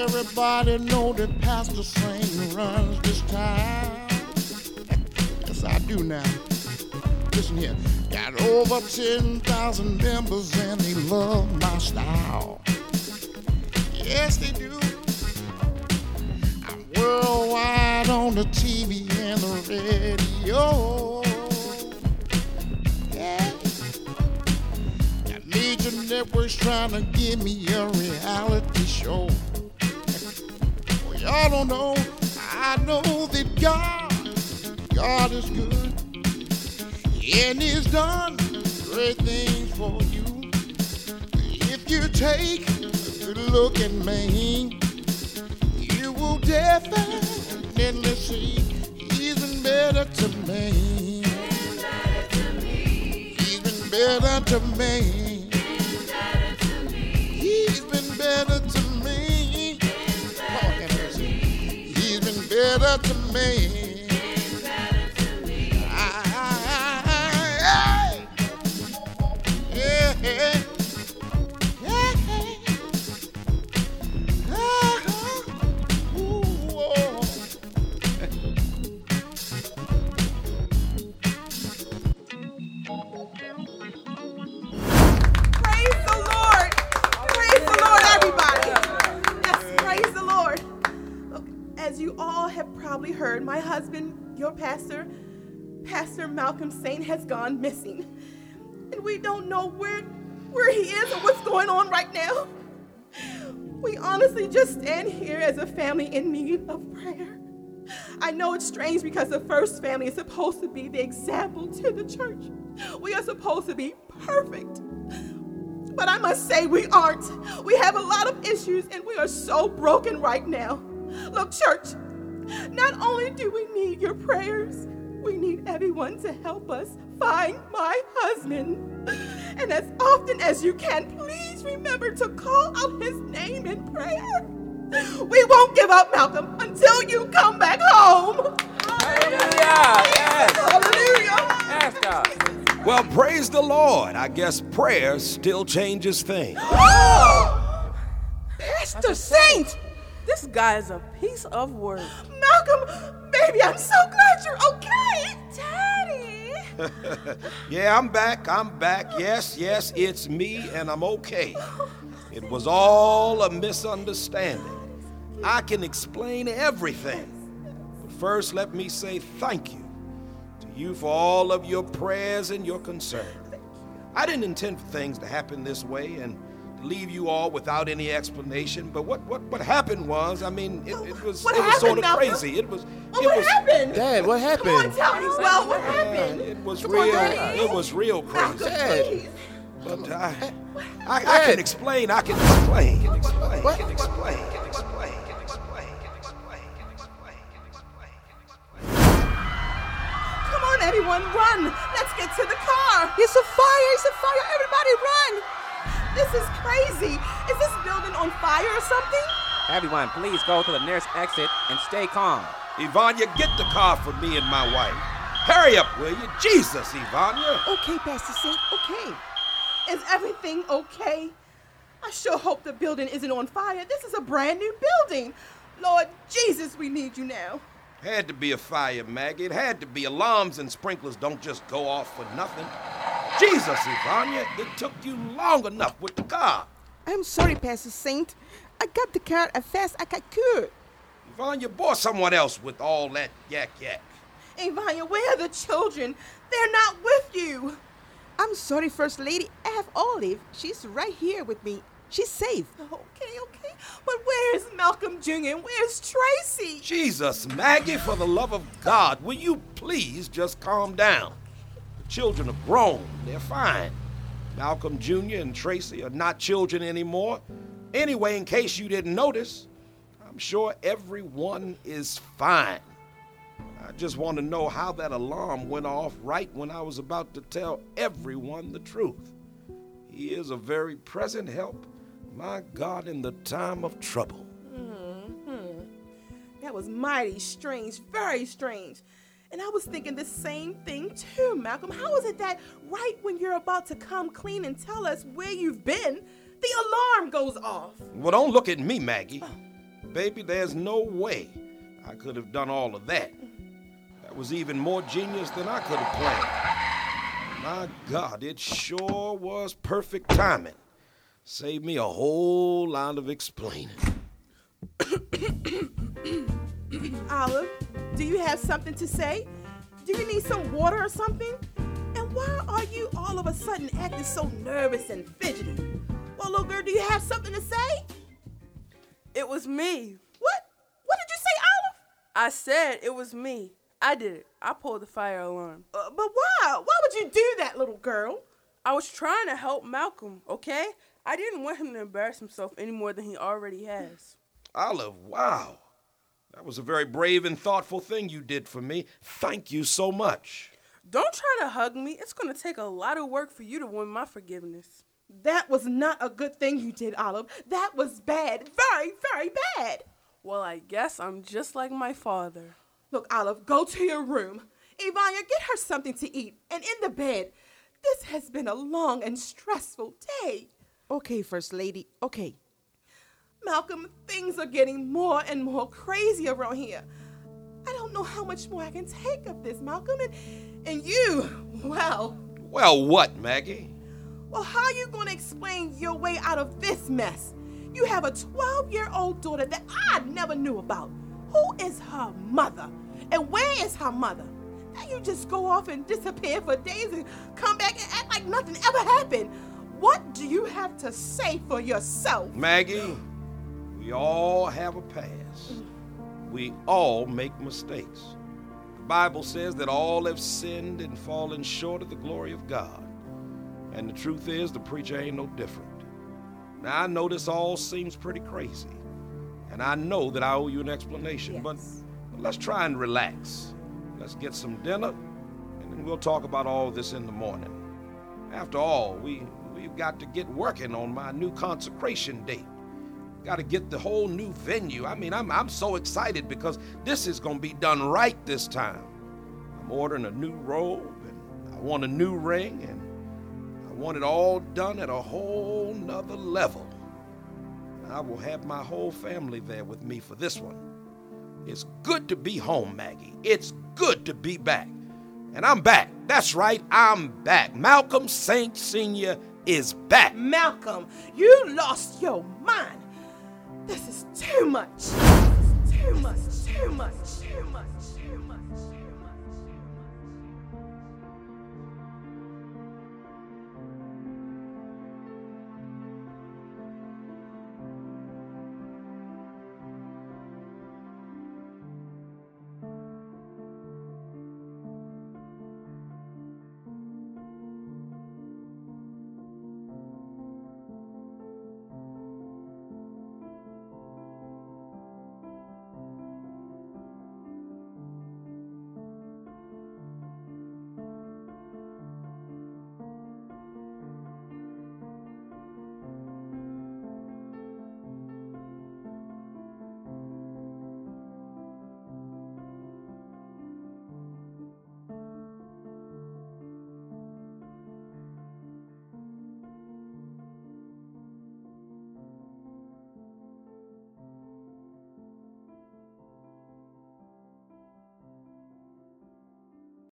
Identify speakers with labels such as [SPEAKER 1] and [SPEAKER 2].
[SPEAKER 1] Everybody know that Pastor Saint runs this town. yes, I do now. Listen here. Got over 10,000 members and they love my style. Yes, they do. I'm worldwide on the TV and the radio. Yeah. Got major networks trying to give me a reality show. Y'all don't know. I know that God, God is good. And He's done great things for you. If you take a good look at me, you will definitely see He's been better to me. He's been better to me. Better to me.
[SPEAKER 2] Malcolm Saint, has gone missing. And we don't know where, where he is or what's going on right now. We honestly just stand here as a family in need of prayer. I know it's strange because the first family is supposed to be the example to the church. We are supposed to be perfect. But I must say, we aren't. We have a lot of issues and we are so broken right now. Look, church, not only do we need your prayers, we need everyone to help us find my husband. And as often as you can, please remember to call out his name in prayer. We won't give up, Malcolm, until you come back home.
[SPEAKER 3] Hallelujah. Yes.
[SPEAKER 2] Hallelujah.
[SPEAKER 3] Yes, God.
[SPEAKER 4] Well, praise the Lord. I guess prayer still changes things.
[SPEAKER 2] Pastor Saint!
[SPEAKER 5] This guy is a piece of work.
[SPEAKER 2] Malcolm, baby, I'm so glad you're okay. Daddy.
[SPEAKER 4] Yeah, I'm back. I'm back. Yes, yes, it's me, and I'm okay. It was all a misunderstanding. I can explain everything. But first, let me say thank you to you for all of your prayers and your concern. I didn't intend for things to happen this way and leave you all without any explanation. But what what, what happened was, I mean, it, it was
[SPEAKER 2] What
[SPEAKER 4] it was sort of
[SPEAKER 2] Malcolm?
[SPEAKER 4] crazy. It was
[SPEAKER 2] Oh,
[SPEAKER 4] it
[SPEAKER 2] what
[SPEAKER 4] was
[SPEAKER 2] happened?
[SPEAKER 6] Dad, what happened?
[SPEAKER 2] Come on, tell me, well, what
[SPEAKER 4] yeah,
[SPEAKER 2] happened?
[SPEAKER 4] it was
[SPEAKER 2] Come
[SPEAKER 4] real.
[SPEAKER 2] Daddy.
[SPEAKER 4] It was real crazy.
[SPEAKER 6] Dad.
[SPEAKER 2] Please.
[SPEAKER 4] But I, I, I can explain. I can explain. Can explain.
[SPEAKER 6] What?
[SPEAKER 4] Can explain. Can explain. Can explain. Can explain. Can explain. Can explain. Can explain.
[SPEAKER 2] Come on, everyone, run. Let's get to the car.
[SPEAKER 5] It's a fire! It's a fire! Everybody run!
[SPEAKER 2] This is crazy. Is this building on fire or something?
[SPEAKER 3] Everyone, please go to the nearest exit and stay calm.
[SPEAKER 4] Ivania, get the car for me and my wife. Hurry up, will you? Jesus, Ivania.
[SPEAKER 5] Okay, Pastor Saint, okay.
[SPEAKER 2] Is everything okay? I sure hope the building isn't on fire. This is a brand new building. Lord Jesus, we need you now.
[SPEAKER 4] Had to be a fire, Maggie. It had to be. Alarms and sprinklers don't just go off for nothing. Jesus, Ivania, it took you long enough with the car.
[SPEAKER 5] I'm sorry, Pastor Saint. I got the car as fast as I could.
[SPEAKER 4] Ivania, bore someone else with all that yak yak.
[SPEAKER 2] Ivania, where are the children? They're not with you.
[SPEAKER 5] I'm sorry, First Lady. I have Olive. She's right here with me. She's safe.
[SPEAKER 2] Okay, okay. But where's Malcolm Jr.? And where's Tracy?
[SPEAKER 4] Jesus, Maggie, for the love of God, will you please just calm down? Children are grown, they're fine. Malcolm Jr. and Tracy are not children anymore. Anyway, in case you didn't notice, I'm sure everyone is fine. I just want to know how that alarm went off right when I was about to tell everyone the truth. He is a very present help, my God, in the time of trouble. Mm-hmm.
[SPEAKER 2] That was mighty strange, very strange. And I was thinking the same thing too, Malcolm. How is it that right when you're about to come clean and tell us where you've been, the alarm goes off?
[SPEAKER 4] Well, don't look at me, Maggie. Oh. Baby, there's no way I could have done all of that. That was even more genius than I could have planned. My God, it sure was perfect timing. Saved me a whole lot of explaining.
[SPEAKER 2] Olive, do you have something to say? Do you need some water or something? And why are you all of a sudden acting so nervous and fidgety? Well, little girl, do you have something to say?
[SPEAKER 6] It was me.
[SPEAKER 2] What? What did you say, Olive?
[SPEAKER 6] I said it was me. I did it. I pulled the fire alarm.
[SPEAKER 2] Uh, but why? Why would you do that, little girl?
[SPEAKER 6] I was trying to help Malcolm, okay? I didn't want him to embarrass himself any more than he already has.
[SPEAKER 4] Olive, wow. That was a very brave and thoughtful thing you did for me. Thank you so much.
[SPEAKER 6] Don't try to hug me. It's going to take a lot of work for you to win my forgiveness.
[SPEAKER 2] That was not a good thing you did, Olive. That was bad. Very, very bad.
[SPEAKER 6] Well, I guess I'm just like my father.
[SPEAKER 2] Look, Olive, go to your room. Ivania, get her something to eat and in the bed. This has been a long and stressful day.
[SPEAKER 5] Okay, First Lady, okay.
[SPEAKER 2] Malcolm, things are getting more and more crazy around here. I don't know how much more I can take of this, Malcolm. And, and you, well,
[SPEAKER 4] Well, what, Maggie?
[SPEAKER 2] well, how are you going to explain your way out of this mess? You have a 12 year old daughter that I never knew about. Who is her mother? And where is her mother? Now you just go off and disappear for days and come back and act like nothing ever happened. What do you have to say for yourself?
[SPEAKER 4] Maggie, we all have a past. We all make mistakes. The Bible says that all have sinned and fallen short of the glory of God. And the truth is, the preacher ain't no different. Now, I know this all seems pretty crazy. And I know that I owe you an explanation, but
[SPEAKER 2] Yes.
[SPEAKER 4] let's try and relax. Let's get some dinner, and then we'll talk about all this in the morning. After all, we, we've got to get working on my new consecration date. Got to get the whole new venue. I mean, I'm, I'm so excited because this is going to be done right this time. I'm ordering a new robe, and I want a new ring, and I want it all done at a whole nother level. I will have my whole family there with me for this one. It's good to be home, Maggie. It's good to be back. And I'm back. That's right, I'm back. Malcolm Saint Sr. is back.
[SPEAKER 2] Malcolm, you lost your mind. This is too much. Too much. Too much. Too much. Too much.